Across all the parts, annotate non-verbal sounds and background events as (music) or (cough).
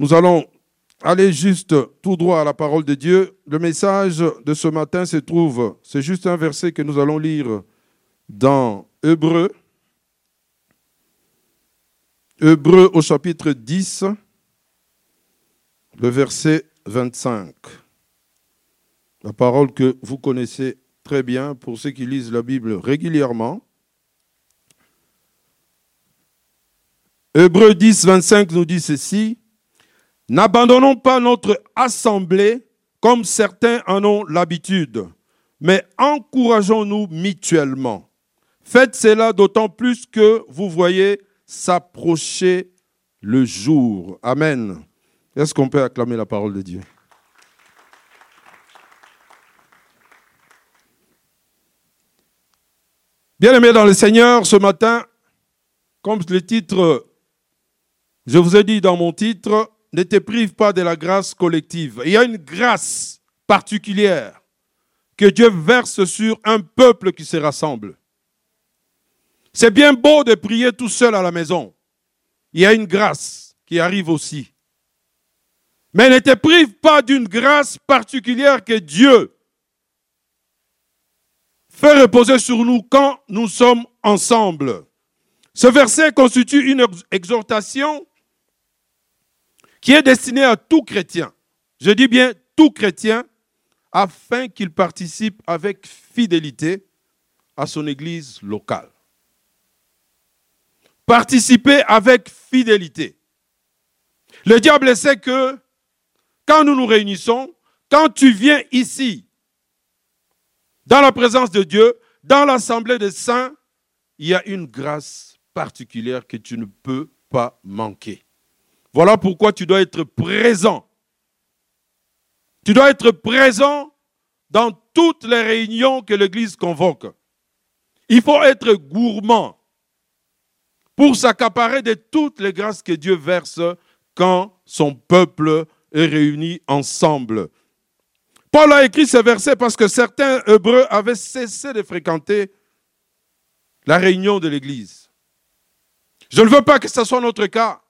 Nous allons aller juste tout droit à la parole de Dieu. Le message de ce matin se trouve, c'est juste un verset que nous allons lire dans Hébreu. Hébreu au chapitre 10, le verset 25. La parole que vous connaissez très bien pour ceux qui lisent la Bible régulièrement. Hébreu 10, 25 nous dit ceci. N'abandonnons pas notre assemblée comme certains en ont l'habitude, mais encourageons-nous mutuellement. Faites cela d'autant plus que vous voyez s'approcher le jour. Amen. Est-ce qu'on peut acclamer la parole de Dieu? Bien-aimés dans le Seigneur, ce matin, comme le titre, je vous ai dit dans mon titre, ne te prive pas de la grâce collective. Il y a une grâce particulière que Dieu verse sur un peuple qui se rassemble. C'est bien beau de prier tout seul à la maison. Il y a une grâce qui arrive aussi. Mais ne te prive pas d'une grâce particulière que Dieu fait reposer sur nous quand nous sommes ensemble. Ce verset constitue une exhortation qui est destinée à tout chrétien. Je dis bien tout chrétien, afin qu'il participe avec fidélité à son église locale. Participer avec fidélité. Le diable sait que quand nous nous réunissons, quand tu viens ici dans la présence de Dieu, dans l'assemblée des saints, il y a une grâce particulière que tu ne peux pas manquer. Voilà pourquoi tu dois être présent. Tu dois être présent dans toutes les réunions que l'Église convoque. Il faut être gourmand pour s'accaparer de toutes les grâces que Dieu verse quand son peuple est réuni ensemble. Paul a écrit ce verset parce que certains Hébreux avaient cessé de fréquenter la réunion de l'Église. Je ne veux pas que ce soit notre cas,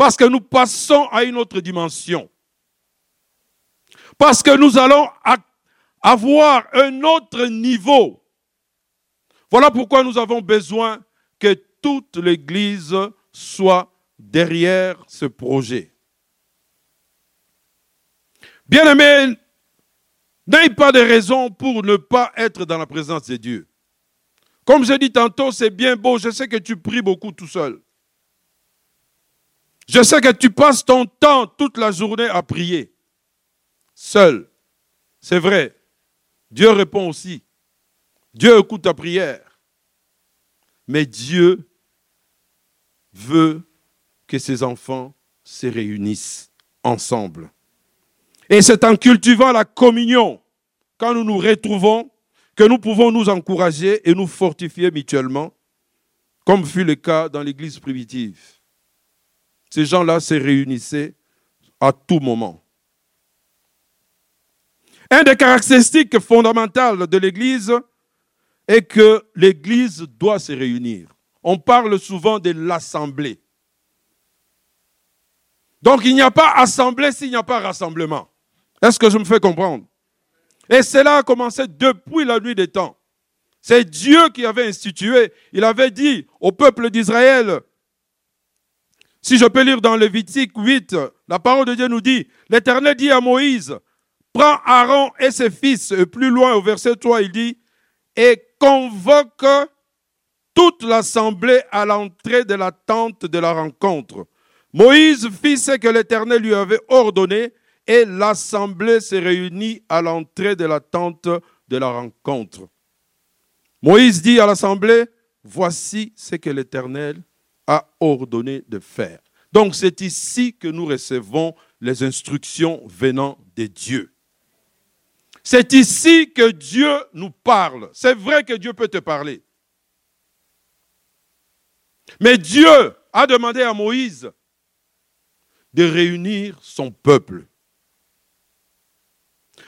parce que nous passons à une autre dimension. Parce que nous allons avoir un autre niveau. Voilà pourquoi nous avons besoin que toute l'Église soit derrière ce projet. Bien aimé, N'aie pas de raison pour ne pas être dans la présence de Dieu. Comme je dis tantôt, c'est bien beau. Je sais que tu pries beaucoup tout seul. Je sais que tu passes ton temps toute la journée à prier. Seul. C'est vrai. Dieu répond aussi. Dieu écoute ta prière. Mais Dieu veut que ses enfants se réunissent ensemble. Et c'est en cultivant la communion, quand nous nous retrouvons, que nous pouvons nous encourager et nous fortifier mutuellement, comme fut le cas dans l'Église primitive. Ces gens-là se réunissaient à tout moment. Un des caractéristiques fondamentales de l'Église est que l'Église doit se réunir. On parle souvent de l'assemblée. Donc il n'y a pas assemblée s'il n'y a pas rassemblement. Est-ce que je me fais comprendre? Et cela a commencé depuis la nuit des temps. C'est Dieu qui avait institué. Il avait dit au peuple d'Israël, si je peux lire dans Lévitique 8, la parole de Dieu nous dit, l'Éternel dit à Moïse, prends Aaron et ses fils, et plus loin au verset 3, il dit, et convoque toute l'assemblée à l'entrée de la tente de la rencontre. Moïse fit ce que l'Éternel lui avait ordonné, et l'assemblée se réunit à l'entrée de la tente de la rencontre. Moïse dit à l'assemblée, voici ce que l'Éternel a ordonné de faire. Donc c'est ici que nous recevons les instructions venant de Dieu. C'est ici que Dieu nous parle. C'est vrai que Dieu peut te parler. Mais Dieu a demandé à Moïse de réunir son peuple.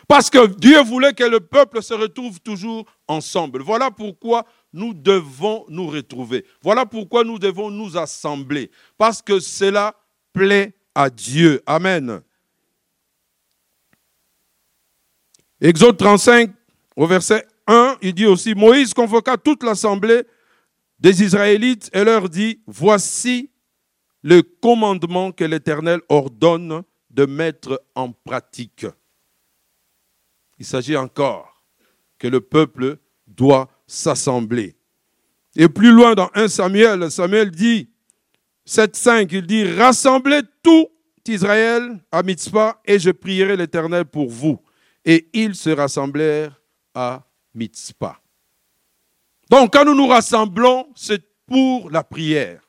Parce que Dieu voulait que le peuple se retrouve toujours ensemble. Voilà pourquoi nous devons nous retrouver. Voilà pourquoi nous devons nous assembler. Parce que cela plaît à Dieu. Amen. Exode 35, au verset 1, il dit aussi, Moïse convoqua toute l'assemblée des Israélites et leur dit, voici le commandement que l'Éternel ordonne de mettre en pratique. Il s'agit encore que le peuple doit s'assembler. Et plus loin dans 1 Samuel, Samuel dit, 7.5, il dit, rassemblez tout Israël à Mitzpah et je prierai l'Éternel pour vous. Et ils se rassemblèrent à Mitzpah. Donc quand nous nous rassemblons, c'est pour la prière.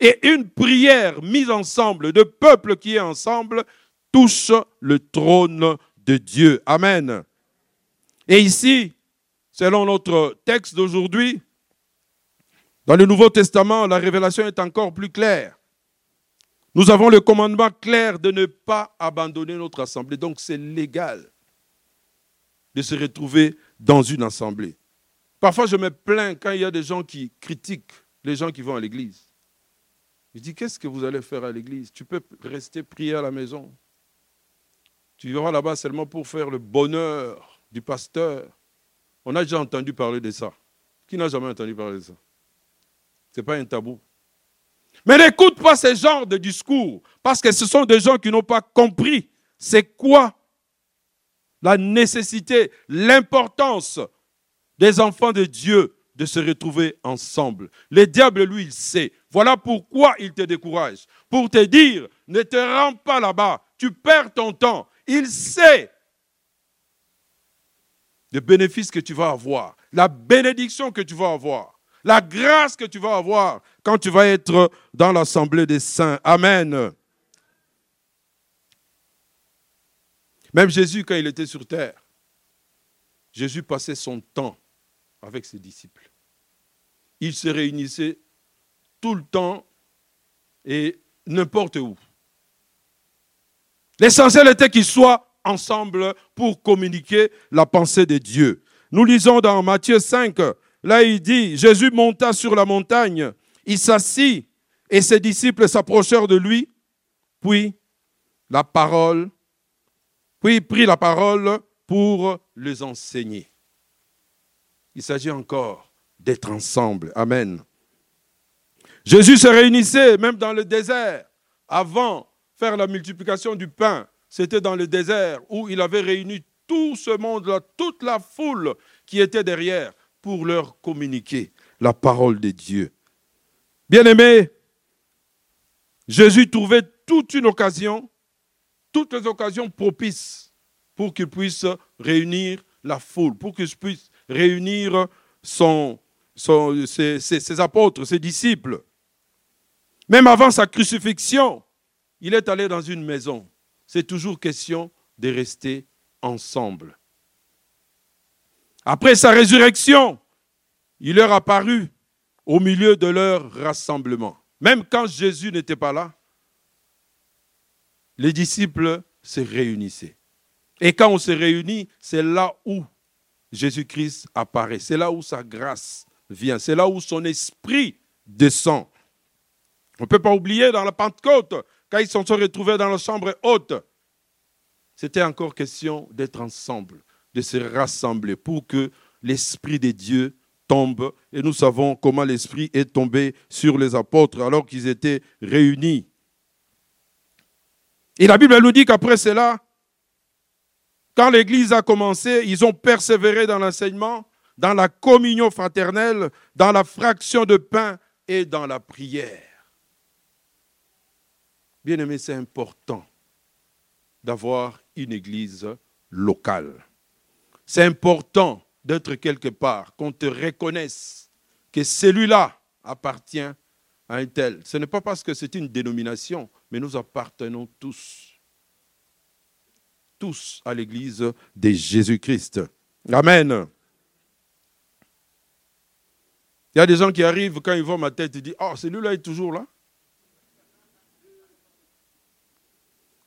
Et une prière mise ensemble, de peuple qui est ensemble, touche le trône de Dieu. Amen. Et ici, selon notre texte d'aujourd'hui, dans le Nouveau Testament, la révélation est encore plus claire. Nous avons le commandement clair de ne pas abandonner notre assemblée. Donc c'est légal de se retrouver dans une assemblée. Parfois, je me plains quand il y a des gens qui critiquent les gens qui vont à l'église. Je dis, qu'est-ce que vous allez faire à l'église? Tu peux rester prier à la maison. Tu iras là-bas seulement pour faire le bonheur du pasteur. On a déjà entendu parler de ça. Qui n'a jamais entendu parler de ça? Ce n'est pas un tabou. Mais n'écoute pas ce genre de discours, parce que ce sont des gens qui n'ont pas compris c'est quoi la nécessité, l'importance des enfants de Dieu de se retrouver ensemble. Le diable, lui, il sait. Voilà pourquoi il te décourage. Pour te dire, ne te rends pas là-bas, tu perds ton temps. Il sait le bénéfice que tu vas avoir, la bénédiction que tu vas avoir, la grâce que tu vas avoir quand tu vas être dans l'assemblée des saints. Amen. Même Jésus, quand il était sur terre, Jésus passait son temps avec ses disciples. Il se réunissait tout le temps et n'importe où. L'essentiel était qu'ils soient ensemble pour communiquer la pensée de Dieu. Nous lisons dans Matthieu 5, là il dit, Jésus monta sur la montagne, il s'assit et ses disciples s'approchèrent de lui, puis la parole, puis il prit la parole pour les enseigner. Il s'agit encore d'être ensemble. Amen. Jésus se réunissait même dans le désert avant faire la multiplication du pain. C'était dans le désert où il avait réuni tout ce monde-là, toute la foule qui était derrière pour leur communiquer la parole de Dieu. Bien-aimés, Jésus trouvait toute une occasion, toutes les occasions propices pour qu'il puisse réunir la foule, pour qu'il puisse réunir ses, apôtres, ses disciples. Même avant sa crucifixion, il est allé dans une maison. C'est toujours question de rester ensemble. Après sa résurrection, il leur apparut au milieu de leur rassemblement. Même quand Jésus n'était pas là, les disciples se réunissaient. Et quand on se réunit, c'est là où Jésus-Christ apparaît. C'est là où sa grâce vient. C'est là où son esprit descend. On ne peut pas oublier dans la Pentecôte, quand ils se sont retrouvés dans la chambre haute, c'était encore question d'être ensemble, de se rassembler pour que l'Esprit de Dieu tombe. Et nous savons comment l'Esprit est tombé sur les apôtres alors qu'ils étaient réunis. Et la Bible nous dit qu'après cela, quand l'Église a commencé, ils ont persévéré dans l'enseignement, dans la communion fraternelle, dans la fraction de pain et dans la prière. Bien aimé, c'est important d'avoir une Église locale. C'est important d'être quelque part, qu'on te reconnaisse que celui-là appartient à un tel. Ce n'est pas parce que c'est une dénomination, mais nous appartenons tous tous à l'église de Jésus-Christ. Amen. Il y a des gens qui arrivent, quand ils voient ma tête, ils disent Oh, celui-là est toujours là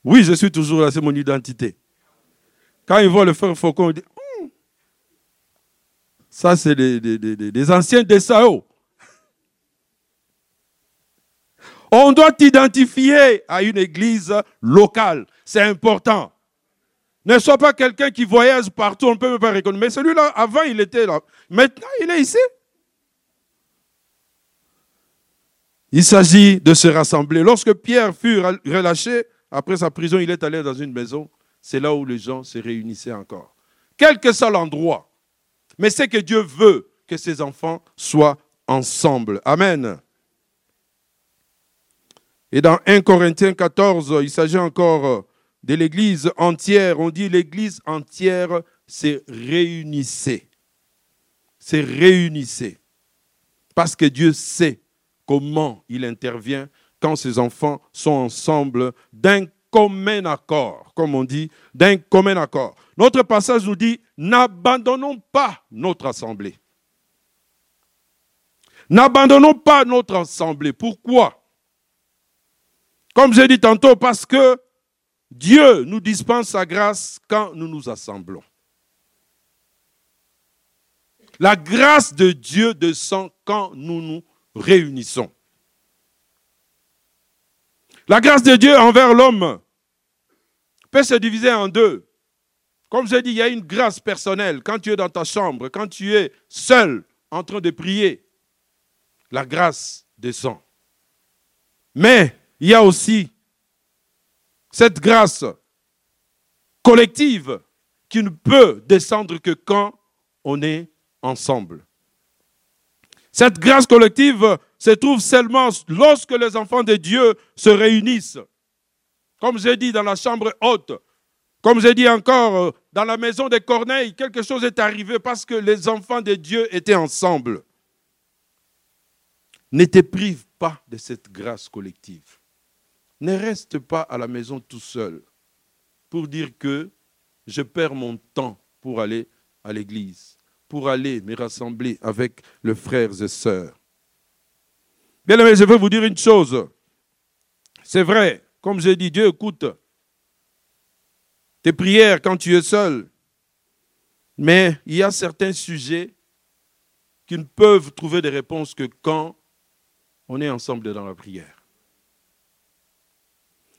Oui, je suis toujours là, c'est mon identité. Quand ils voient le frère Faucon, ils disent hum, Ça, c'est des, des, des, des anciens (laughs) On doit t'identifier à une église locale. C'est important. Ne sois pas quelqu'un qui voyage partout, on ne peut même pas reconnaître. Mais celui-là, avant, il était là. Maintenant, il est ici. Il s'agit de se rassembler. Lorsque Pierre fut relâché, après sa prison, il est allé dans une maison. C'est là où les gens se réunissaient encore. Quel que soit l'endroit. Mais c'est que Dieu veut que ses enfants soient ensemble. Amen. Et dans 1 Corinthiens 14, il s'agit encore de l'Église entière. On dit l'Église entière s'est réunissée. C'est réunissée. Parce que Dieu sait comment il intervient quand ses enfants sont ensemble d'un commun accord, comme on dit, d'un commun accord. Notre passage nous dit, n'abandonnons pas notre assemblée. N'abandonnons pas notre assemblée. Pourquoi? Comme j'ai dit tantôt, parce que Dieu nous dispense sa grâce quand nous nous assemblons. La grâce de Dieu descend quand nous nous réunissons. La grâce de Dieu envers l'homme peut se diviser en deux. Comme je dit, il y a une grâce personnelle. Quand tu es dans ta chambre, quand tu es seul en train de prier, la grâce descend. Mais il y a aussi cette grâce collective qui ne peut descendre que quand on est ensemble. Cette grâce collective se trouve seulement lorsque les enfants de Dieu se réunissent. Comme j'ai dit dans la chambre haute, comme j'ai dit encore euh, dans la maison des Corneilles, quelque chose est arrivé parce que les enfants de Dieu étaient ensemble. Ne te prive pas de cette grâce collective. Ne reste pas à la maison tout seul pour dire que je perds mon temps pour aller à l'église pour aller me rassembler avec les frères et sœurs. Bien aimé, je veux vous dire une chose. C'est vrai, comme j'ai dit, Dieu écoute tes prières quand tu es seul. Mais il y a certains sujets qui ne peuvent trouver des réponses que quand on est ensemble dans la prière.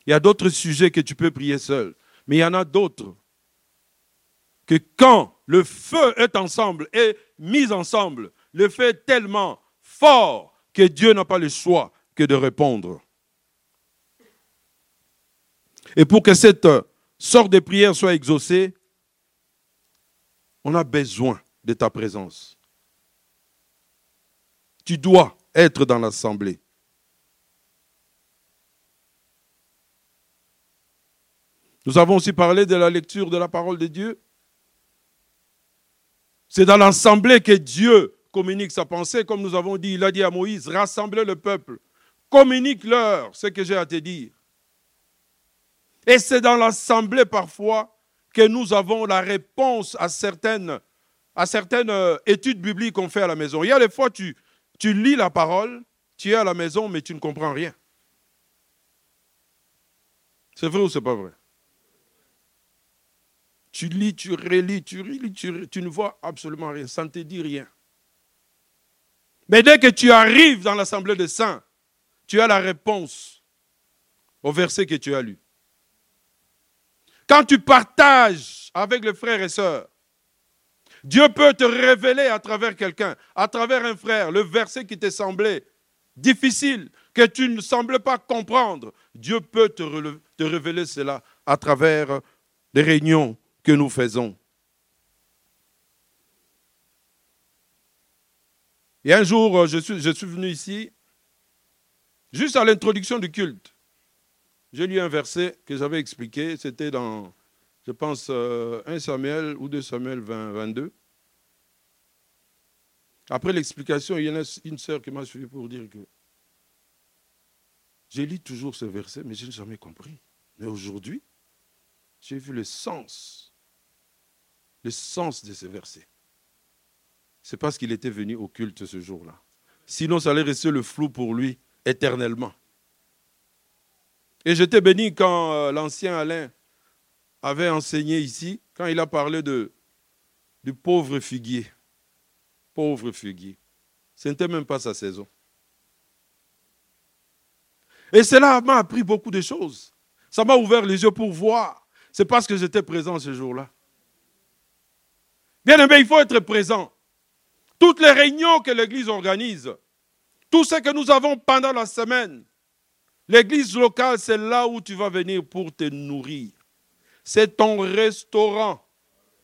Il y a d'autres sujets que tu peux prier seul, mais il y en a d'autres que quand le feu est ensemble, est mis ensemble, le feu est tellement fort que Dieu n'a pas le choix que de répondre. Et pour que cette sorte de prière soit exaucée, on a besoin de ta présence. Tu dois être dans l'assemblée. Nous avons aussi parlé de la lecture de la parole de Dieu. C'est dans l'assemblée que Dieu communique sa pensée, comme nous avons dit, il a dit à Moïse, rassemblez le peuple, communique-leur ce que j'ai à te dire. Et c'est dans l'assemblée parfois que nous avons la réponse à certaines, à certaines euh, études bibliques qu'on fait à la maison. Il y a des fois, tu, tu lis la parole, tu es à la maison, mais tu ne comprends rien. C'est vrai ou c'est pas vrai? Tu lis, tu relis, tu relis, tu, ne vois absolument rien. Ça ne te dit rien. Mais dès que tu arrives dans l'assemblée des saints, tu as la réponse au verset que tu as lu. Quand tu partages avec les frères et sœurs, Dieu peut te révéler à travers quelqu'un, à travers un frère, le verset qui t'est semblé difficile, que tu ne semblais pas comprendre. Dieu peut te, te révéler cela à travers des réunions que nous faisons. Et un jour, euh, je suis, je suis venu ici, juste à l'introduction du culte. J'ai lu un verset que j'avais expliqué, c'était dans, je pense, 1 euh, Samuel ou 2 Samuel 20, 22. Après l'explication, il y en a une sœur qui m'a suivi pour dire que j'ai lu toujours ce verset, mais je n'ai jamais compris. Mais aujourd'hui, j'ai vu le sens le sens de ce verset. C'est parce qu'il était venu au culte ce jour-là. Sinon, ça allait rester le flou pour lui éternellement. Et j'étais béni quand euh, l'ancien Alain avait enseigné ici, quand il a parlé de, du pauvre figuier. Pauvre figuier. Ce n'était même pas sa saison. Et cela m'a appris beaucoup de choses. Ça m'a ouvert les yeux pour voir. C'est parce que j'étais présent ce jour-là. Bien aimé, il faut être présent. Toutes les réunions que l'Église organise, tout ce que nous avons pendant la semaine, l'église locale, c'est là où tu vas venir pour te nourrir. C'est ton restaurant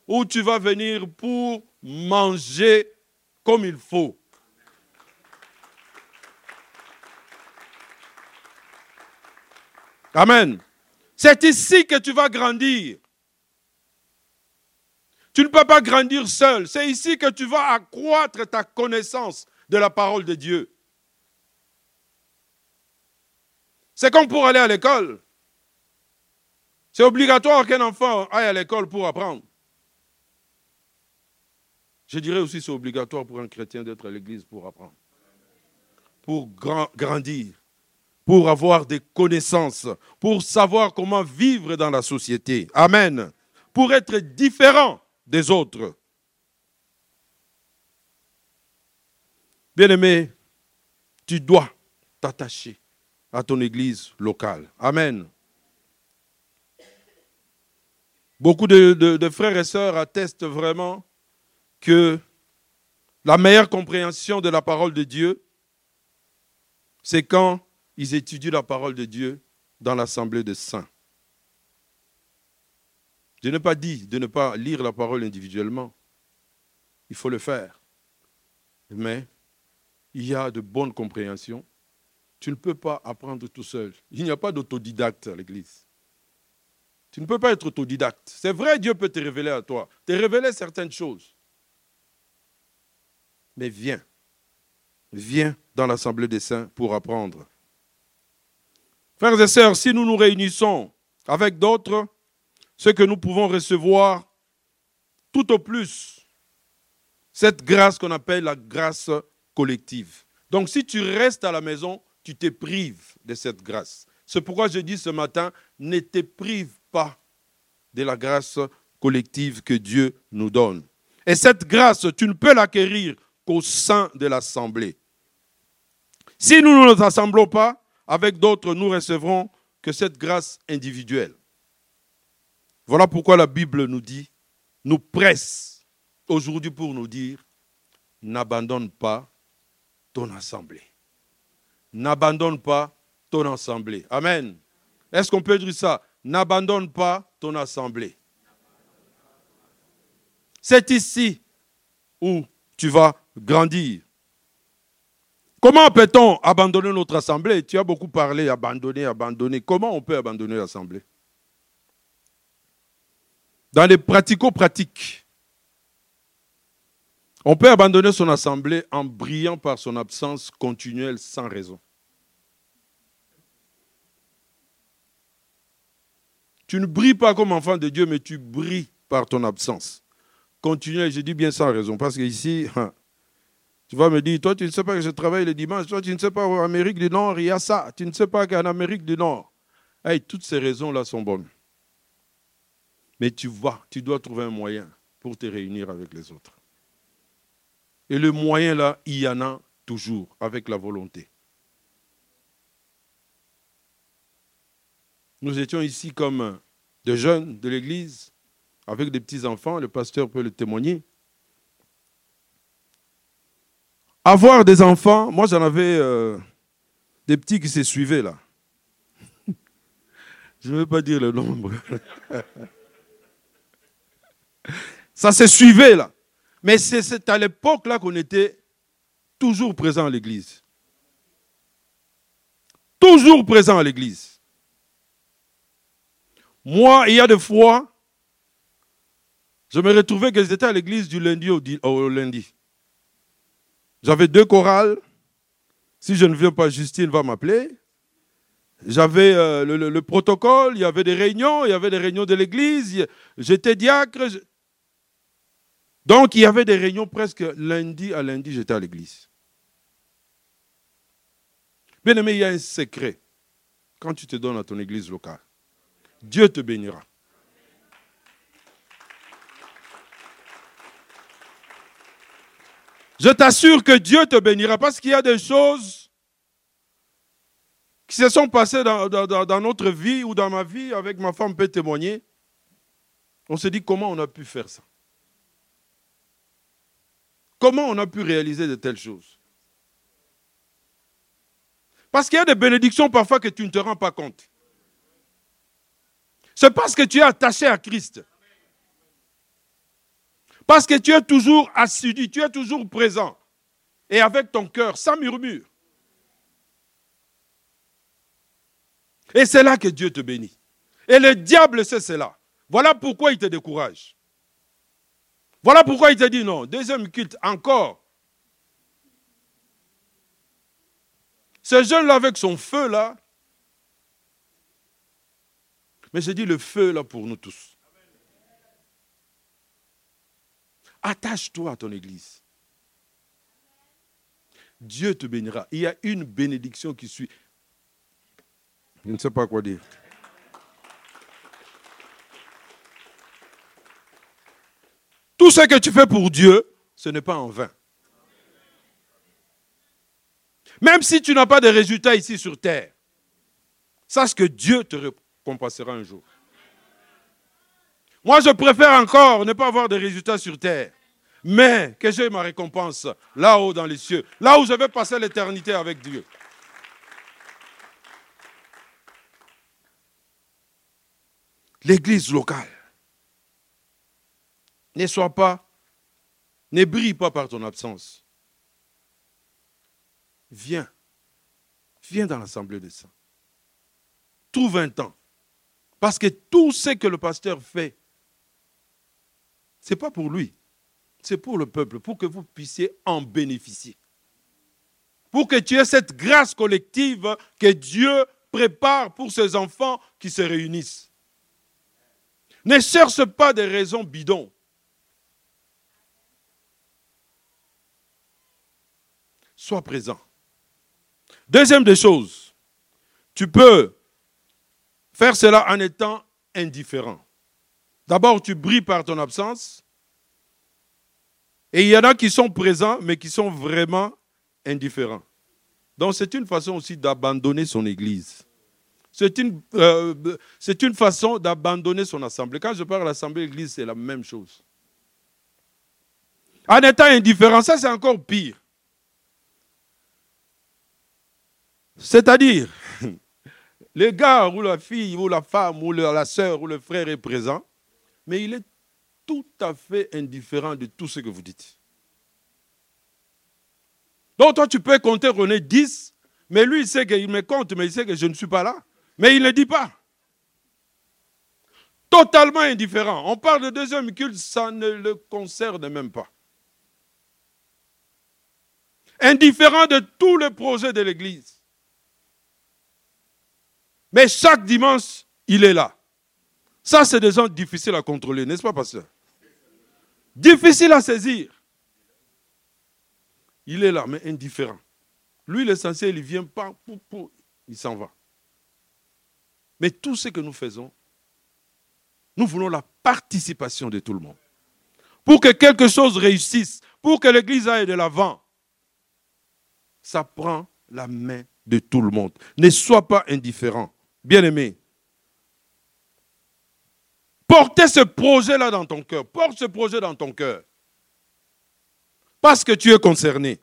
où tu vas venir pour manger comme il faut. Amen. C'est ici que tu vas grandir. Tu ne peux pas grandir seul. C'est ici que tu vas accroître ta connaissance de la parole de Dieu. C'est comme pour aller à l'école. C'est obligatoire qu'un enfant aille à l'école pour apprendre. Je dirais aussi c'est obligatoire pour un chrétien d'être à l'église pour apprendre, pour grandir, pour avoir des connaissances, pour savoir comment vivre dans la société. Amen. Pour être différent des autres. Bien-aimé, tu dois t'attacher à ton église locale. Amen. Beaucoup de, frères et sœurs attestent vraiment que la meilleure compréhension de la parole de Dieu, c'est quand ils étudient la parole de Dieu dans l'assemblée des saints. Je n'ai pas dit de ne pas lire la parole individuellement. Il faut le faire. Mais il y a de bonnes compréhensions tu ne peux pas apprendre tout seul. Il n'y a pas d'autodidacte à l'église. Tu ne peux pas être autodidacte. C'est vrai, Dieu peut te révéler à toi, te révéler certaines choses. Mais viens, viens dans l'assemblée des saints pour apprendre. Frères et sœurs, si nous nous réunissons avec d'autres, ce que nous pouvons recevoir tout au plus, cette grâce qu'on appelle la grâce collective. Donc si tu restes à la maison, tu te prives de cette grâce. C'est pourquoi je dis ce matin, ne te prive pas de la grâce collective que Dieu nous donne. Et cette grâce, tu ne peux l'acquérir qu'au sein de l'assemblée. Si nous ne nous assemblons pas, avec d'autres, nous recevrons que cette grâce individuelle. Voilà pourquoi la Bible nous dit, nous presse aujourd'hui pour nous dire, n'abandonne pas ton assemblée n'abandonne pas ton assemblée. Amen. Est-ce qu'on peut dire ça? N'abandonne pas ton assemblée. C'est ici où tu vas grandir. Comment peut-on abandonner notre assemblée? Tu as beaucoup parlé, abandonner, abandonner. Comment on peut abandonner l'assemblée? Dans les pratico-pratiques, on peut abandonner son assemblée en brillant par son absence continuelle sans raison. Tu ne brilles pas comme enfant de Dieu, mais tu brilles par ton absence. Continuelle, je dis bien sans raison, parce qu'ici, hein, tu vas me dire, toi tu ne sais pas que je travaille le dimanche, toi tu ne sais pas qu'en Amérique du Nord, il y a ça, tu ne sais pas qu'en Amérique du Nord. Toutes ces raisons-là sont bonnes. Mais tu vois, tu dois trouver un moyen pour te réunir avec les autres. Et le moyen là, il y en a toujours avec la volonté. Nous étions ici comme des jeunes de l'église, avec des petits-enfants, le pasteur peut le témoigner. Avoir des enfants, moi j'en avais euh, des petits qui se suivaient là. (laughs) Je ne veux pas dire le nombre. (laughs) Ça se suivait là. Mais c'est à l'époque là qu'on était toujours présent à l'église. Toujours présent à l'église. Moi, il y a des fois, je me retrouvais que j'étais à l'église du lundi au, lundi. J'avais deux chorales. Si je ne viens pas, Justine va m'appeler. J'avais euh, le, protocole, il y avait des réunions, il y avait des réunions de l'église. J'étais diacre. Donc, il y avait des réunions presque lundi à lundi, j'étais à l'église. Bien aimé, il y a un secret quand tu te donnes à ton église locale. Dieu te bénira. Je t'assure que Dieu te bénira parce qu'il y a des choses qui se sont passés dans, dans, notre vie ou dans ma vie, avec ma femme peut témoigner, on se dit comment on a pu faire ça Comment on a pu réaliser de telles choses? Parce qu'il y a des bénédictions parfois que tu ne te rends pas compte. C'est parce que tu es attaché à Christ. Parce que tu es toujours assidu, tu es toujours présent. Et avec ton cœur, sans murmure. Et c'est là que Dieu te bénit. Et le diable sait cela. Voilà pourquoi il te décourage. Voilà pourquoi il te dit non. Deuxième culte, encore. Ce jeune-là avec son feu là. Mais je dis le feu là pour nous tous. Attache-toi à ton église. Dieu te bénira. Il y a une bénédiction qui suit. Je ne sais pas quoi dire. Tout ce que tu fais pour Dieu, ce n'est pas en vain. Même si tu n'as pas de résultats ici sur terre, sache que Dieu te récompensera un jour. Moi, je préfère encore ne pas avoir de résultats sur terre, mais que j'ai ma récompense là-haut dans les cieux, là où je vais passer l'éternité avec Dieu. L'église locale ne sois pas, ne brille pas par ton absence. Viens, viens dans l'assemblée des saints. Trouve un temps. Parce que tout ce que le pasteur fait, ce n'est pas pour lui, c'est pour le peuple, pour que vous puissiez en bénéficier. Pour que tu aies cette grâce collective que Dieu prépare pour ses enfants qui se réunissent. Ne cherche pas des raisons bidons. Sois présent. Deuxième des choses, tu peux faire cela en étant indifférent. D'abord, tu brilles par ton absence. Et il y en a qui sont présents, mais qui sont vraiment indifférents. Donc c'est une façon aussi d'abandonner son Église. C'est une, euh, façon d'abandonner son assemblée. Quand je parle d'assemblée, Église, c'est la même chose. En étant indifférent, ça c'est encore pire. C'est-à-dire, (laughs) le gars ou la fille ou la femme ou la soeur ou le frère est présent, mais il est tout à fait indifférent de tout ce que vous dites. Donc toi, tu peux compter René 10, mais lui, il sait qu'il me compte, mais il sait que je ne suis pas là. Mais il ne dit pas. Totalement indifférent. On parle de deuxième culte, ça ne le concerne même pas. Indifférent de tous les projets de l'Église. Mais chaque dimanche, il est là. Ça, c'est des gens difficiles à contrôler, n'est-ce pas, pasteur? Difficile à saisir. Il est là, mais indifférent. Lui, l'essentiel, il vient pas, il s'en va. Mais tout ce que nous faisons, nous voulons la participation de tout le monde. Pour que quelque chose réussisse, pour que l'Église aille de l'avant, ça prend la main de tout le monde. Ne sois pas indifférent. Bien-aimé, portez ce projet-là dans ton cœur. Porte ce projet dans ton cœur. Parce que tu es concerné.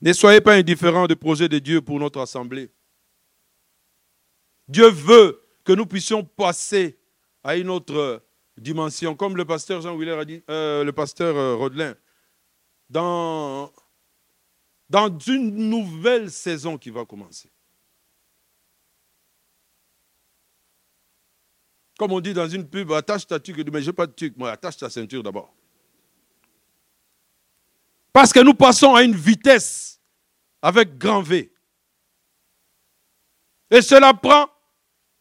Ne soyez pas indifférents du projet de Dieu pour notre assemblée. Dieu veut que nous puissions passer à une autre dimension, comme le pasteur Jean Willer a dit, euh, le pasteur euh, Rodelin, dans dans une nouvelle saison qui va commencer. Comme on dit dans une pub, attache ta tuque, mais je n'ai pas de tuque, moi, attache ta ceinture d'abord. Parce que nous passons à une vitesse avec grand V. Et cela prend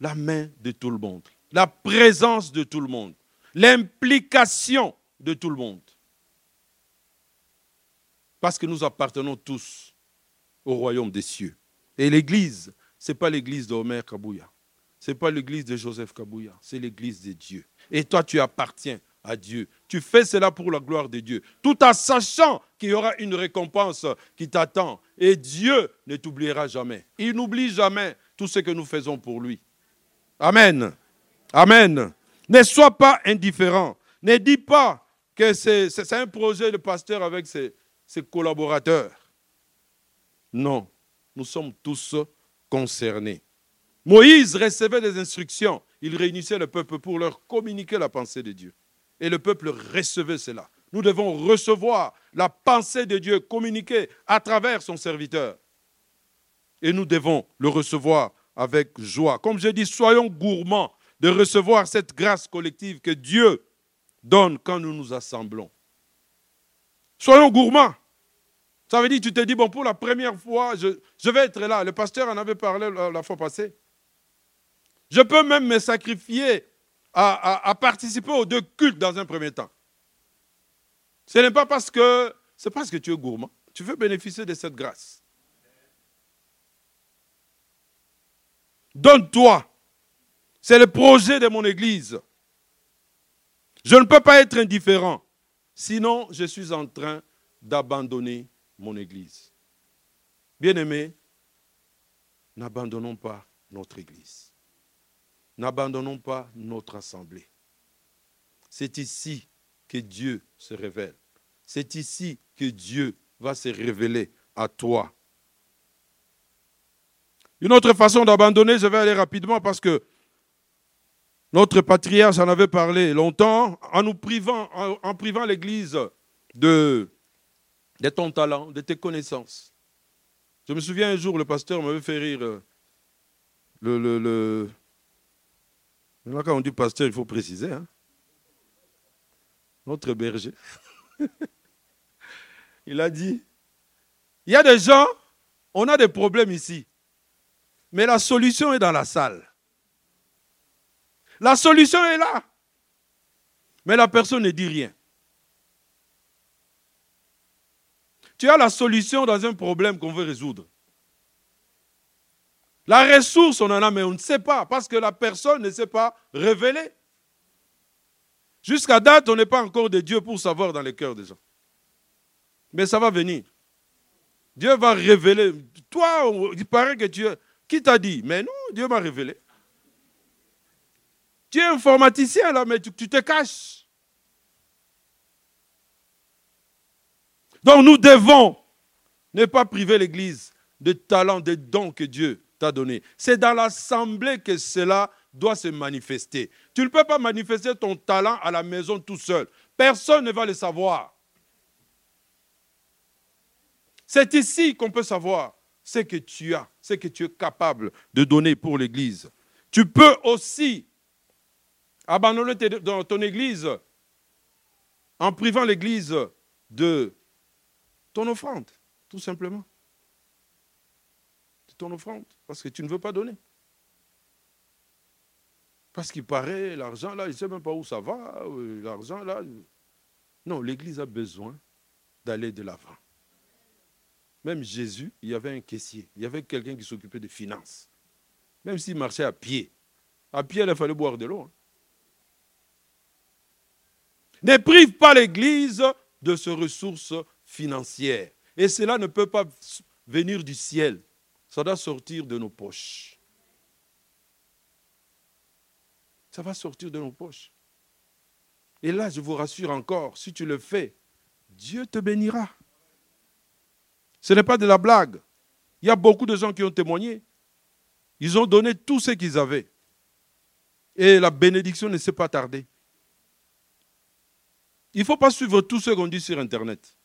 la main de tout le monde, la présence de tout le monde, l'implication de tout le monde. Parce que nous appartenons tous au royaume des cieux. Et l'Église, ce n'est pas l'Église d'Omer Kabouya. Ce n'est pas l'Église de Joseph Kabouya. C'est l'Église de Dieu. Et toi, tu appartiens à Dieu. Tu fais cela pour la gloire de Dieu, tout en sachant qu'il y aura une récompense qui t'attend. Et Dieu ne t'oubliera jamais. Il n'oublie jamais tout ce que nous faisons pour lui. Amen. Amen. Ne sois pas indifférent. Ne dis pas que c'est un projet de pasteur avec ses, ses collaborateurs. Non, nous sommes tous concernés. Moïse recevait des instructions. Il réunissait le peuple pour leur communiquer la pensée de Dieu. Et le peuple recevait cela. Nous devons recevoir la pensée de Dieu communiquée à travers son serviteur. Et nous devons le recevoir avec joie. Comme je dis, soyons gourmands de recevoir cette grâce collective que Dieu donne quand nous nous assemblons. Soyons gourmands. Ça veut dire, tu te dis, bon, pour la première fois, je, vais être là. Le pasteur en avait parlé la, fois passée. Je peux même me sacrifier à, à participer aux deux cultes dans un premier temps. Ce n'est pas parce que c'est parce que tu es gourmand. Tu veux bénéficier de cette grâce. Donne-toi. C'est le projet de mon Église. Je ne peux pas être indifférent. Sinon, je suis en train d'abandonner mon Église. Bien-aimés, n'abandonnons pas notre Église. N'abandonnons pas notre assemblée. C'est ici que Dieu se révèle. C'est ici que Dieu va se révéler à toi. Une autre façon d'abandonner, je vais aller rapidement parce que notre patriarche en avait parlé longtemps, en nous privant, en, privant l'Église de, de ton talent, de tes connaissances. Je me souviens un jour, le pasteur m'avait fait rire. Le... Là, quand on dit pasteur, il faut préciser. Hein? Notre berger. (laughs) il a dit, il y a des gens, on a des problèmes ici, mais la solution est dans la salle. La solution est là. Mais la personne ne dit rien. Tu as la solution dans un problème qu'on veut résoudre. La ressource, on en a, mais on ne sait pas, parce que la personne ne s'est pas révélée. Jusqu'à date, on n'est pas encore de Dieu pour savoir dans les cœurs des gens. Mais ça va venir. Dieu va révéler. Toi, il paraît que tu es. Qui t'a dit? Mais non, Dieu m'a révélé. Tu es informaticien là, mais tu, te caches. Donc nous devons ne pas priver l'Église de talents, de dons que Dieu t'a donnés. C'est dans l'assemblée que cela doit se manifester. Tu ne peux pas manifester ton talent à la maison tout seul. Personne ne va le savoir. C'est ici qu'on peut savoir ce que tu as, ce que tu es capable de donner pour l'Église. Tu peux aussi abandonner ton église en privant l'église de ton offrande, tout simplement. De ton offrande, parce que tu ne veux pas donner. Parce qu'il paraît, l'argent là, il ne sait même pas où ça va, euh, l'argent là. Non, l'église a besoin d'aller de l'avant. Même Jésus, il y avait un caissier, il y avait quelqu'un qui s'occupait des finances. Même s'il marchait à pied. À pied, il fallait boire de l'eau. Hein. Ne prive pas l'Église de ses ressources financières. Et cela ne peut pas venir du ciel. Ça doit sortir de nos poches. Ça va sortir de nos poches. Et là, je vous rassure encore, si tu le fais, Dieu te bénira. Ce n'est pas de la blague. Il y a beaucoup de gens qui ont témoigné. Ils ont donné tout ce qu'ils avaient. Et la bénédiction ne s'est pas tardée. Il ne faut pas suivre tout ce qu'on dit sur Internet.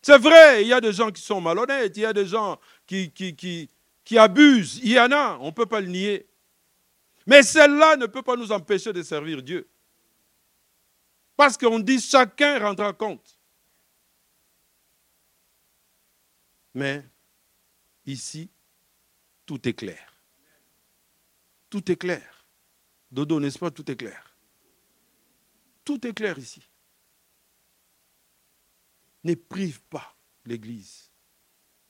C'est vrai, il y a des gens qui sont malhonnêtes, il y a des gens qui, abusent, il y en a, on ne peut pas le nier. Mais celle-là ne peut pas nous empêcher de servir Dieu. Parce qu'on dit chacun rendra compte. Mais ici, tout est clair. Tout est clair. Dodo, n'est-ce pas, tout est clair. Tout est clair ici ne prive pas l'Église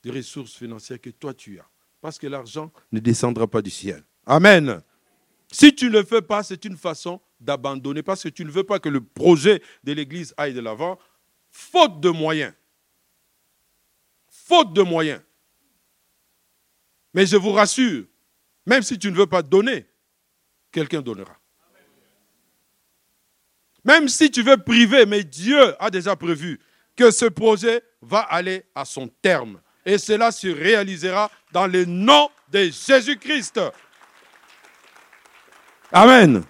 des ressources financières que toi tu as. Parce que l'argent ne descendra pas du ciel. Amen. Si tu ne le fais pas, c'est une façon d'abandonner parce que tu ne veux pas que le projet de l'Église aille de l'avant, faute de moyens. Faute de moyens. Mais je vous rassure, même si tu ne veux pas donner, quelqu'un donnera. Même si tu veux priver, mais Dieu a déjà prévu que ce projet va aller à son terme. Et cela se réalisera dans le nom de Jésus-Christ. Amen.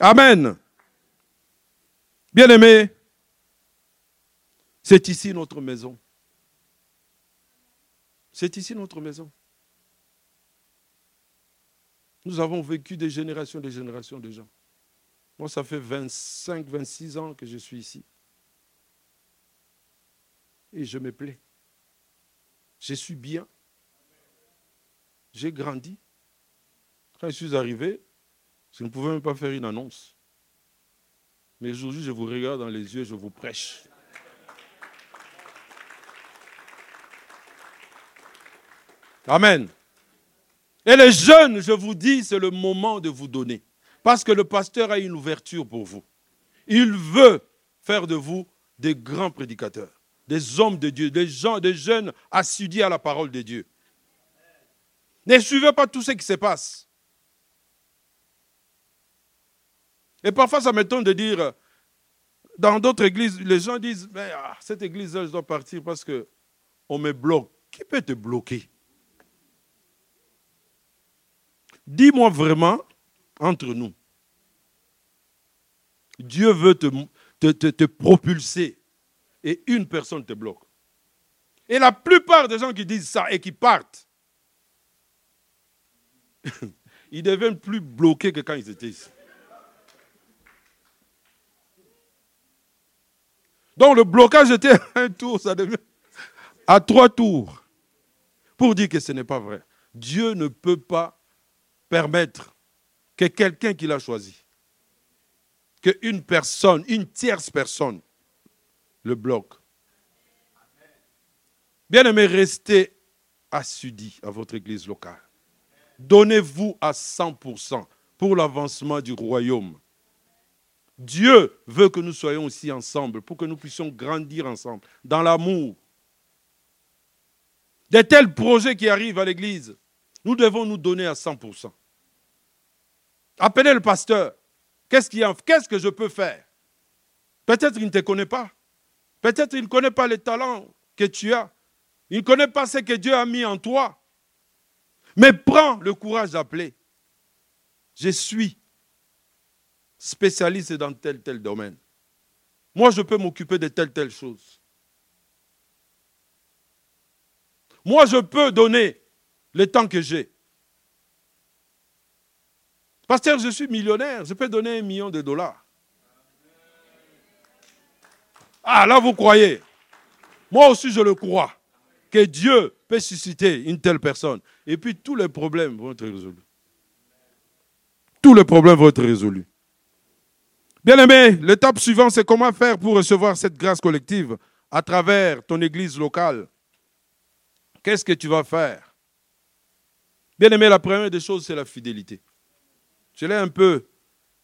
Amen. Bien-aimés, c'est ici notre maison. C'est ici notre maison. Nous avons vécu des générations, des générations de gens. Moi, ça fait 25, 26 ans que je suis ici. Et je me plais. Je suis bien. J'ai grandi. Quand je suis arrivé, je ne pouvais même pas faire une annonce. Mais aujourd'hui, je vous regarde dans les yeux, je vous prêche. Amen. Et les jeunes, je vous dis, c'est le moment de vous donner. Parce que le pasteur a une ouverture pour vous. Il veut faire de vous des grands prédicateurs, des hommes de Dieu, des gens, des jeunes assidus à la parole de Dieu. Ne suivez pas tout ce qui se passe. Et parfois, ça m'étonne de dire, dans d'autres églises, les gens disent, ah, cette église-là, je dois partir parce qu'on me bloque. Qui peut te bloquer? Dis-moi vraiment, entre nous, Dieu veut te, propulser et une personne te bloque. Et la plupart des gens qui disent ça et qui partent, (laughs) ils deviennent plus bloqués que quand ils étaient ici. Donc le blocage était (laughs) un tour, ça devient à trois tours. Pour dire que ce n'est pas vrai. Dieu ne peut pas permettre que quelqu'un qui l'a choisi, qu'une personne, une tierce personne, le bloque. Bien aimé, restez assidus à votre église locale. Donnez-vous à 100% pour l'avancement du royaume. Dieu veut que nous soyons aussi ensemble pour que nous puissions grandir ensemble dans l'amour. De tels projets qui arrivent à l'église, nous devons nous donner à 100%. Appelez le pasteur. Qu'est-ce, Qu'est-ce que je peux faire? Peut-être qu'il ne te connaît pas. Peut-être qu'il ne connaît pas les talents que tu as. Il ne connaît pas ce que Dieu a mis en toi. Mais prends le courage d'appeler. Je suis spécialiste dans tel tel domaine. Moi, je peux m'occuper de telle telle chose. Moi, je peux donner le temps que j'ai. Pasteur, je suis millionnaire, je peux donner un million de dollars. Ah, là, vous croyez? Moi aussi, je le crois. Que Dieu peut susciter une telle personne. Et puis, tous les problèmes vont être résolus. Tous les problèmes vont être résolus. Bien aimé, l'étape suivante, c'est comment faire pour recevoir cette grâce collective à travers ton église locale. Qu'est-ce que tu vas faire? Bien aimé, la première des choses, c'est la fidélité. Je l'ai un peu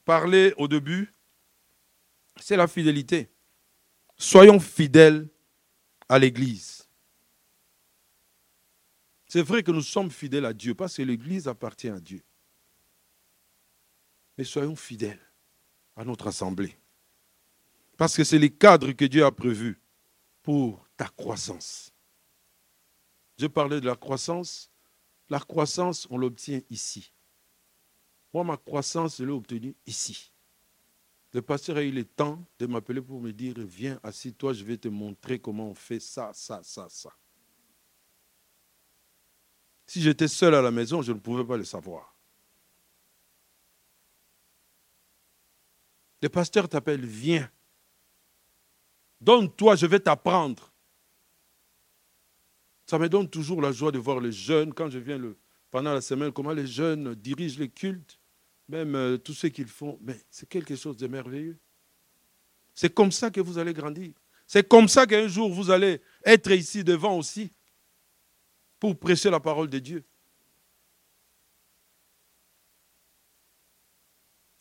parlé au début. C'est la fidélité. Soyons fidèles à l'Église. C'est vrai que nous sommes fidèles à Dieu parce que l'Église appartient à Dieu. Mais soyons fidèles à notre assemblée. Parce que c'est les cadres que Dieu a prévus pour ta croissance. Je parlais de la croissance. La croissance, on l'obtient ici. Moi, ma croissance, je l'ai obtenue ici. Le pasteur a eu le temps de m'appeler pour me dire, viens, assis-toi, je vais te montrer comment on fait ça, ça, ça, ça. Si j'étais seul à la maison, je ne pouvais pas le savoir. Le pasteur t'appelle, viens. Donne-toi, je vais t'apprendre. Ça me donne toujours la joie de voir les jeunes, quand je viens le, pendant la semaine, comment les jeunes dirigent les cultes même euh, tout ce qu'ils font, mais c'est quelque chose de merveilleux. C'est comme ça que vous allez grandir. C'est comme ça qu'un jour vous allez être ici devant aussi pour prêcher la parole de Dieu.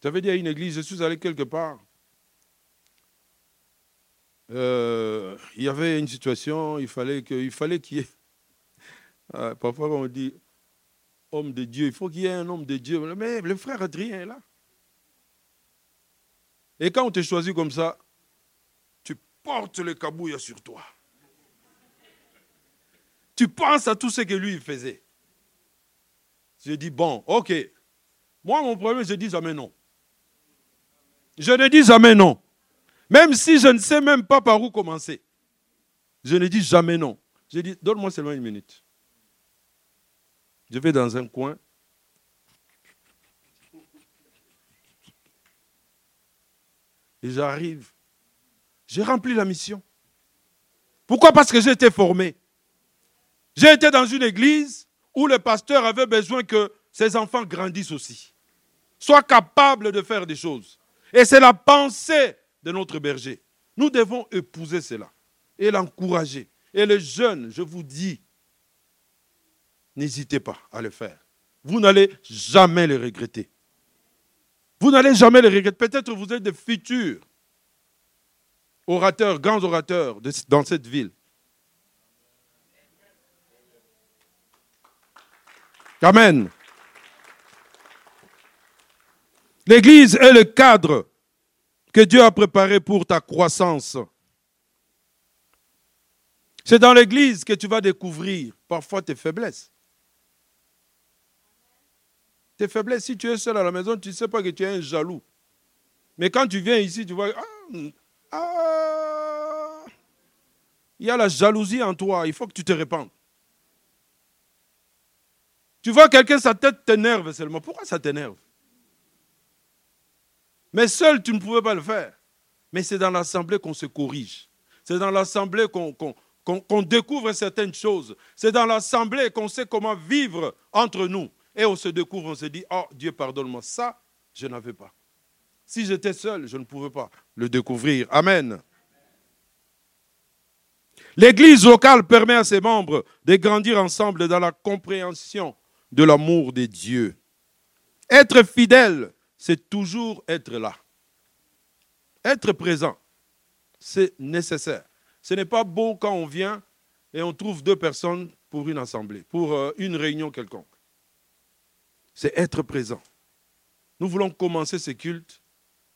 J'avais dit à une église, je suis allé quelque part. Euh, il y avait une situation, il fallait qu'il fallait qu'il y ait. (laughs) Ah, parfois, on dit homme de Dieu, il faut qu'il y ait un homme de Dieu. Mais le frère Adrien est là. Et quand on te choisit comme ça, tu portes le cabouille sur toi. Tu penses à tout ce que lui faisait. Je dis, bon, ok. Moi, mon problème, je dis jamais non. Je ne dis jamais non. Même si je ne sais même pas par où commencer. Je ne dis jamais non. Je dis, donne-moi seulement une minute. Je vais dans un coin. Et j'arrive. J'ai rempli la mission. Pourquoi? Parce que j'ai été formé. J'ai été dans une église où le pasteur avait besoin que ses enfants grandissent aussi, soient capables de faire des choses. Et c'est la pensée de notre berger. Nous devons épouser cela et l'encourager. Et les jeunes, je vous dis, n'hésitez pas à le faire. Vous n'allez jamais le regretter. Vous n'allez jamais le regretter. Peut-être vous êtes des futurs orateurs, grands orateurs dans cette ville. Amen. L'Église est le cadre que Dieu a préparé pour ta croissance. C'est dans l'Église que tu vas découvrir parfois tes faiblesses. Tes faiblesses, si tu es seul à la maison, tu ne sais pas que tu es un jaloux. Mais quand tu viens ici, tu vois, ah, ah, il y a la jalousie en toi, il faut que tu te répandes. Tu vois quelqu'un, sa tête t'énerve seulement. Pourquoi ça t'énerve? Mais seul, tu ne pouvais pas le faire. Mais c'est dans l'assemblée qu'on se corrige. C'est dans l'assemblée qu'on découvre certaines choses. C'est dans l'assemblée qu'on sait comment vivre entre nous. Et on se découvre, on se dit, oh Dieu, pardonne-moi, ça, je n'avais pas. Si j'étais seul, je ne pouvais pas le découvrir. Amen. L'Église locale permet à ses membres de grandir ensemble dans la compréhension de l'amour de Dieu. Être fidèle, c'est toujours être là. Être présent, c'est nécessaire. Ce n'est pas beau quand on vient et on trouve deux personnes pour une assemblée, pour euh, une réunion quelconque. C'est être présent. Nous voulons commencer ce culte,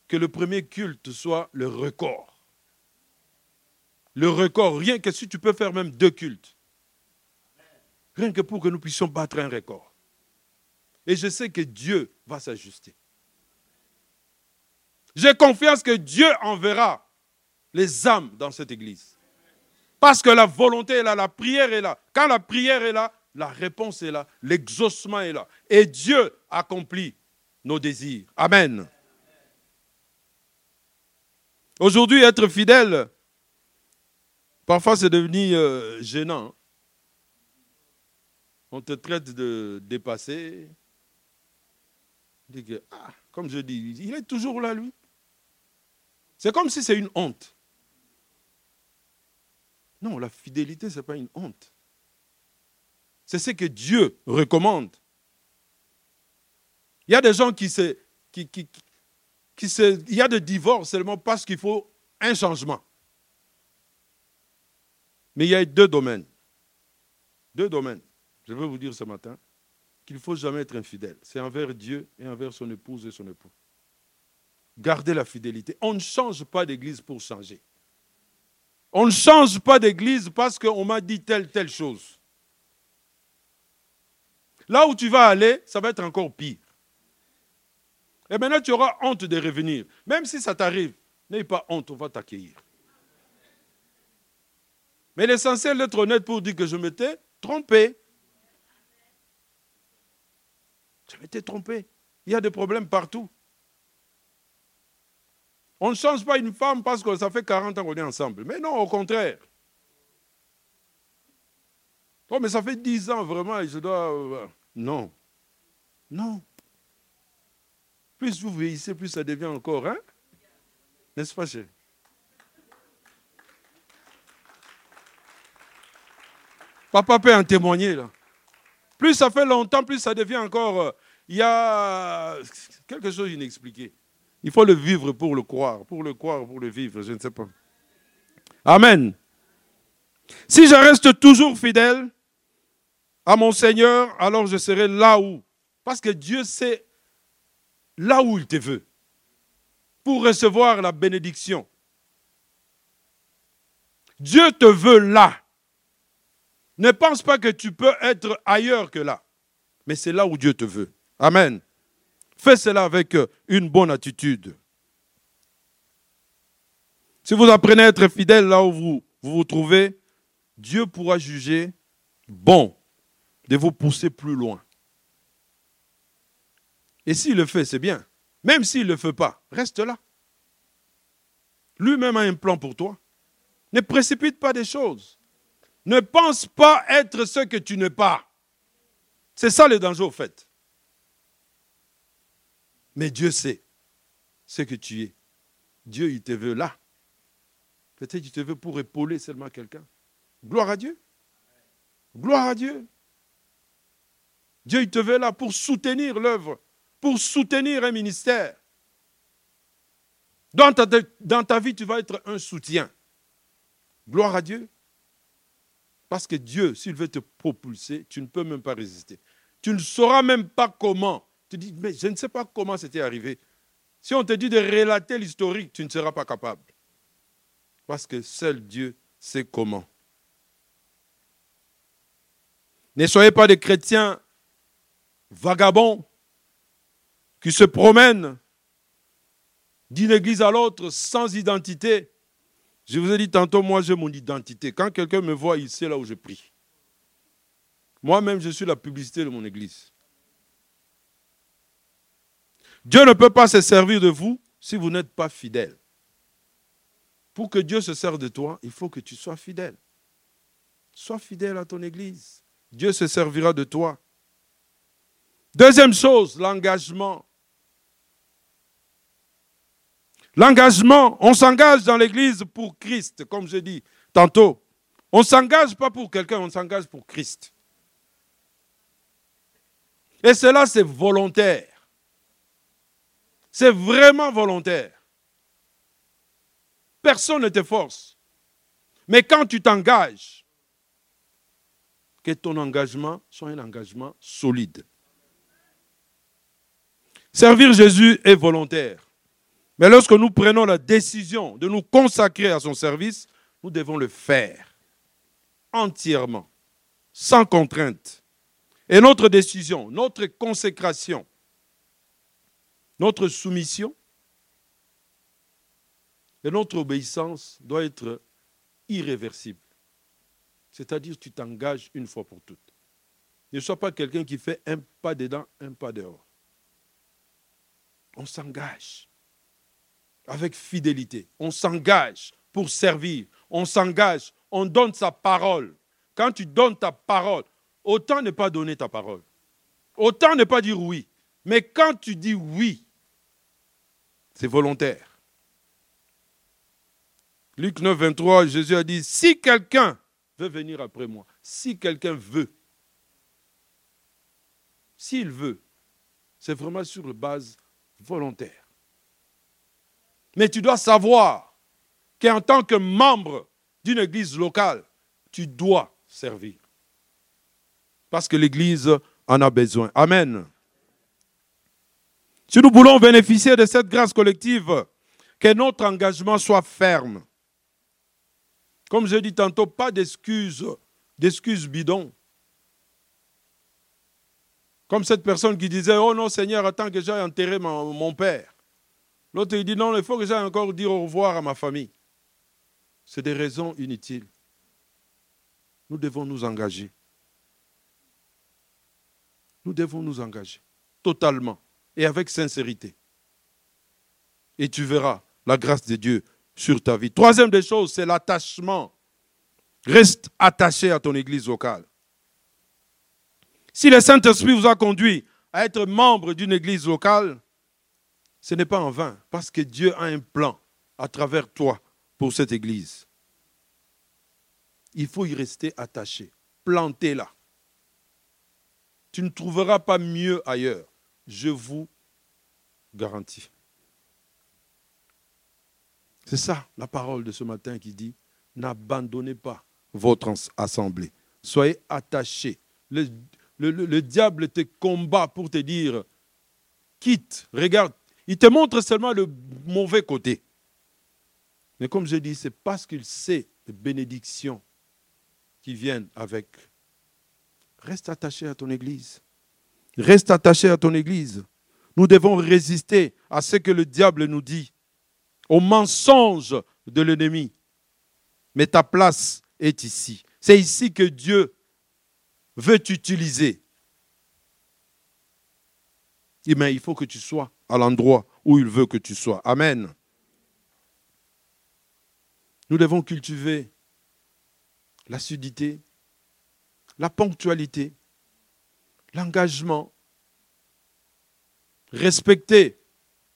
que le premier culte soit le record. Le record, rien que si tu peux faire même deux cultes. Rien que pour que nous puissions battre un record. Et je sais que Dieu va s'ajuster. J'ai confiance que Dieu enverra les âmes dans cette église. Parce que la volonté est là, la prière est là. Quand la prière est là, la réponse est là, l'exaucement est là. Et Dieu accomplit nos désirs. Amen. Aujourd'hui, être fidèle, parfois c'est devenu euh, gênant. On te traite de dépassé. Ah, comme je dis, il est toujours là, lui. C'est comme si c'est une honte. Non, la fidélité, ce n'est pas une honte. C'est ce que Dieu recommande. Il y a des gens qui se, qui, qui, il y a des divorces seulement parce qu'il faut un changement. Mais il y a deux domaines. Deux domaines. Je veux vous dire ce matin qu'il ne faut jamais être infidèle. C'est envers Dieu et envers son épouse et son époux. Gardez la fidélité. On ne change pas d'église pour changer. On ne change pas d'église parce qu'on m'a dit telle, telle chose. Là où tu vas aller, ça va être encore pire. Et maintenant, tu auras honte de revenir. Même si ça t'arrive, n'aie pas honte, on va t'accueillir. Mais l'essentiel d'être honnête pour dire que je m'étais trompé. Je m'étais trompé. Il y a des problèmes partout. On ne change pas une femme parce que ça fait 40 ans qu'on est ensemble. Mais non, au contraire. Oh, mais ça fait 10 ans vraiment je dois. Euh, non. Non. Plus vous vieillissez, plus ça devient encore, hein? N'est-ce pas, cher? Papa peut en témoigner, là. Plus ça fait longtemps, plus ça devient encore. Euh, il y a quelque chose d'inexpliqué. Il faut le vivre pour le croire, pour le croire, pour le vivre, je ne sais pas. Amen. Si je reste toujours fidèle à mon Seigneur, alors je serai là où? Parce que Dieu sait là où il te veut pour recevoir la bénédiction. Dieu te veut là. Ne pense pas que tu peux être ailleurs que là. Mais c'est là où Dieu te veut. Amen. Fais cela avec une bonne attitude. Si vous apprenez à être fidèle là où vous vous, trouvez, Dieu pourra juger bon de vous pousser plus loin. Et s'il le fait, c'est bien. Même s'il ne le fait pas, reste là. Lui-même a un plan pour toi. Ne précipite pas des choses. Ne pense pas être ce que tu n'es pas. C'est ça le danger au fait. Mais Dieu sait ce que tu es. Dieu, il te veut là. Peut-être qu'il te veut pour épauler seulement quelqu'un. Gloire à Dieu. Gloire à Dieu. Dieu, il te veut là pour soutenir l'œuvre, pour soutenir un ministère. Dans ta, vie, tu vas être un soutien. Gloire à Dieu. Parce que Dieu, s'il veut te propulser, tu ne peux même pas résister. Tu ne sauras même pas comment. Tu dis, mais je ne sais pas comment c'était arrivé. Si on te dit de relater l'historique, tu ne seras pas capable. Parce que seul Dieu sait comment. Ne soyez pas des chrétiens vagabonds qui se promènent d'une église à l'autre sans identité je vous ai dit tantôt, moi j'ai mon identité. Quand quelqu'un me voit, il sait là où je prie. Moi-même, je suis la publicité de mon église. Dieu ne peut pas se servir de vous si vous n'êtes pas fidèle. Pour que Dieu se serve de toi, il faut que tu sois fidèle. Sois fidèle à ton église. Dieu se servira de toi. Deuxième chose, l'engagement. L'engagement, on s'engage dans l'Église pour Christ, comme je dis tantôt. On ne s'engage pas pour quelqu'un, on s'engage pour Christ. Et cela, c'est volontaire. C'est vraiment volontaire. Personne ne te force. Mais quand tu t'engages, que ton engagement soit un engagement solide. Servir Jésus est volontaire. Mais lorsque nous prenons la décision de nous consacrer à son service, nous devons le faire entièrement, sans contrainte. Et notre décision, notre consécration, notre soumission et notre obéissance doit être irréversible. C'est-à-dire tu t'engages une fois pour toutes. Ne sois pas quelqu'un qui fait un pas dedans, un pas dehors. On s'engage avec fidélité. On s'engage pour servir. On s'engage. On donne sa parole. Quand tu donnes ta parole, autant ne pas donner ta parole. Autant ne pas dire oui. Mais quand tu dis oui, c'est volontaire. Luc 9, 23, Jésus a dit, si quelqu'un veut venir après moi, si quelqu'un veut, s'il veut, c'est vraiment sur une base volontaire. Mais tu dois savoir qu'en tant que membre d'une église locale, tu dois servir. Parce que l'église en a besoin. Amen. Si nous voulons bénéficier de cette grâce collective, que notre engagement soit ferme. Comme je dis tantôt, pas d'excuses, d'excuses bidons. Comme cette personne qui disait, oh non Seigneur, attends que j'aille enterrer mon père. L'autre, il dit non, il faut que j'aille encore dire au revoir à ma famille. C'est des raisons inutiles. Nous devons nous engager. Nous devons nous engager totalement et avec sincérité. Et tu verras la grâce de Dieu sur ta vie. Troisième des choses, c'est l'attachement. Reste attaché à ton église locale. Si le Saint-Esprit vous a conduit à être membre d'une église locale, ce n'est pas en vain, parce que Dieu a un plan à travers toi pour cette église. Il faut y rester attaché, planté là. Tu ne trouveras pas mieux ailleurs. je vous garantis. C'est ça la parole de ce matin qui dit, n'abandonnez pas votre assemblée. Soyez attachés. Le, le, diable te combat pour te dire, quitte, regarde, il te montre seulement le mauvais côté. Mais comme je dis, c'est parce qu'il sait les bénédictions qui viennent avec. Reste attaché à ton Église. Reste attaché à ton Église. Nous devons résister à ce que le diable nous dit, aux mensonges de l'ennemi. Mais ta place est ici. C'est ici que Dieu veut t'utiliser. Mais il faut que tu sois à l'endroit où il veut que tu sois. Amen. Nous devons cultiver l'assiduité, la ponctualité, l'engagement, respecter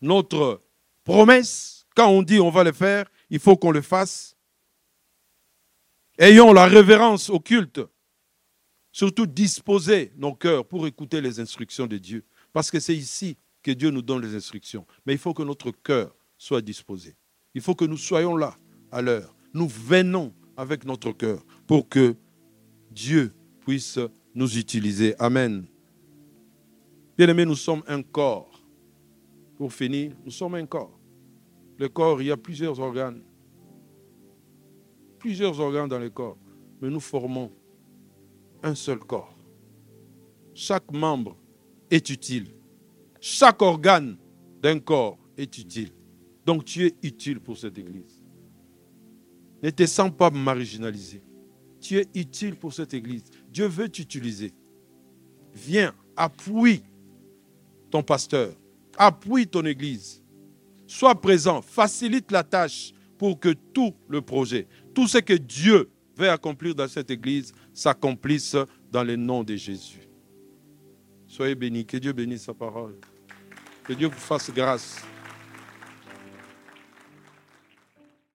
notre promesse. Quand on dit on va le faire, il faut qu'on le fasse. Ayons la révérence au culte. Surtout disposer nos cœurs pour écouter les instructions de Dieu. Parce que c'est ici que Dieu nous donne les instructions. Mais il faut que notre cœur soit disposé. Il faut que nous soyons là à l'heure. Nous venons avec notre cœur pour que Dieu puisse nous utiliser. Amen. Bien-aimés, nous sommes un corps. Pour finir, nous sommes un corps. Le corps, il y a plusieurs organes. Plusieurs organes dans le corps. Mais nous formons un seul corps. Chaque membre est utile. Chaque organe d'un corps est utile. Donc tu es utile pour cette église. Ne te sens pas marginalisé. Tu es utile pour cette église. Dieu veut t'utiliser. Viens, appuie ton pasteur, appuie ton église. Sois présent, facilite la tâche pour que tout le projet, tout ce que Dieu veut accomplir dans cette église s'accomplisse dans le nom de Jésus. Soyez bénis, que Dieu bénisse sa parole. Que Dieu vous fasse grâce.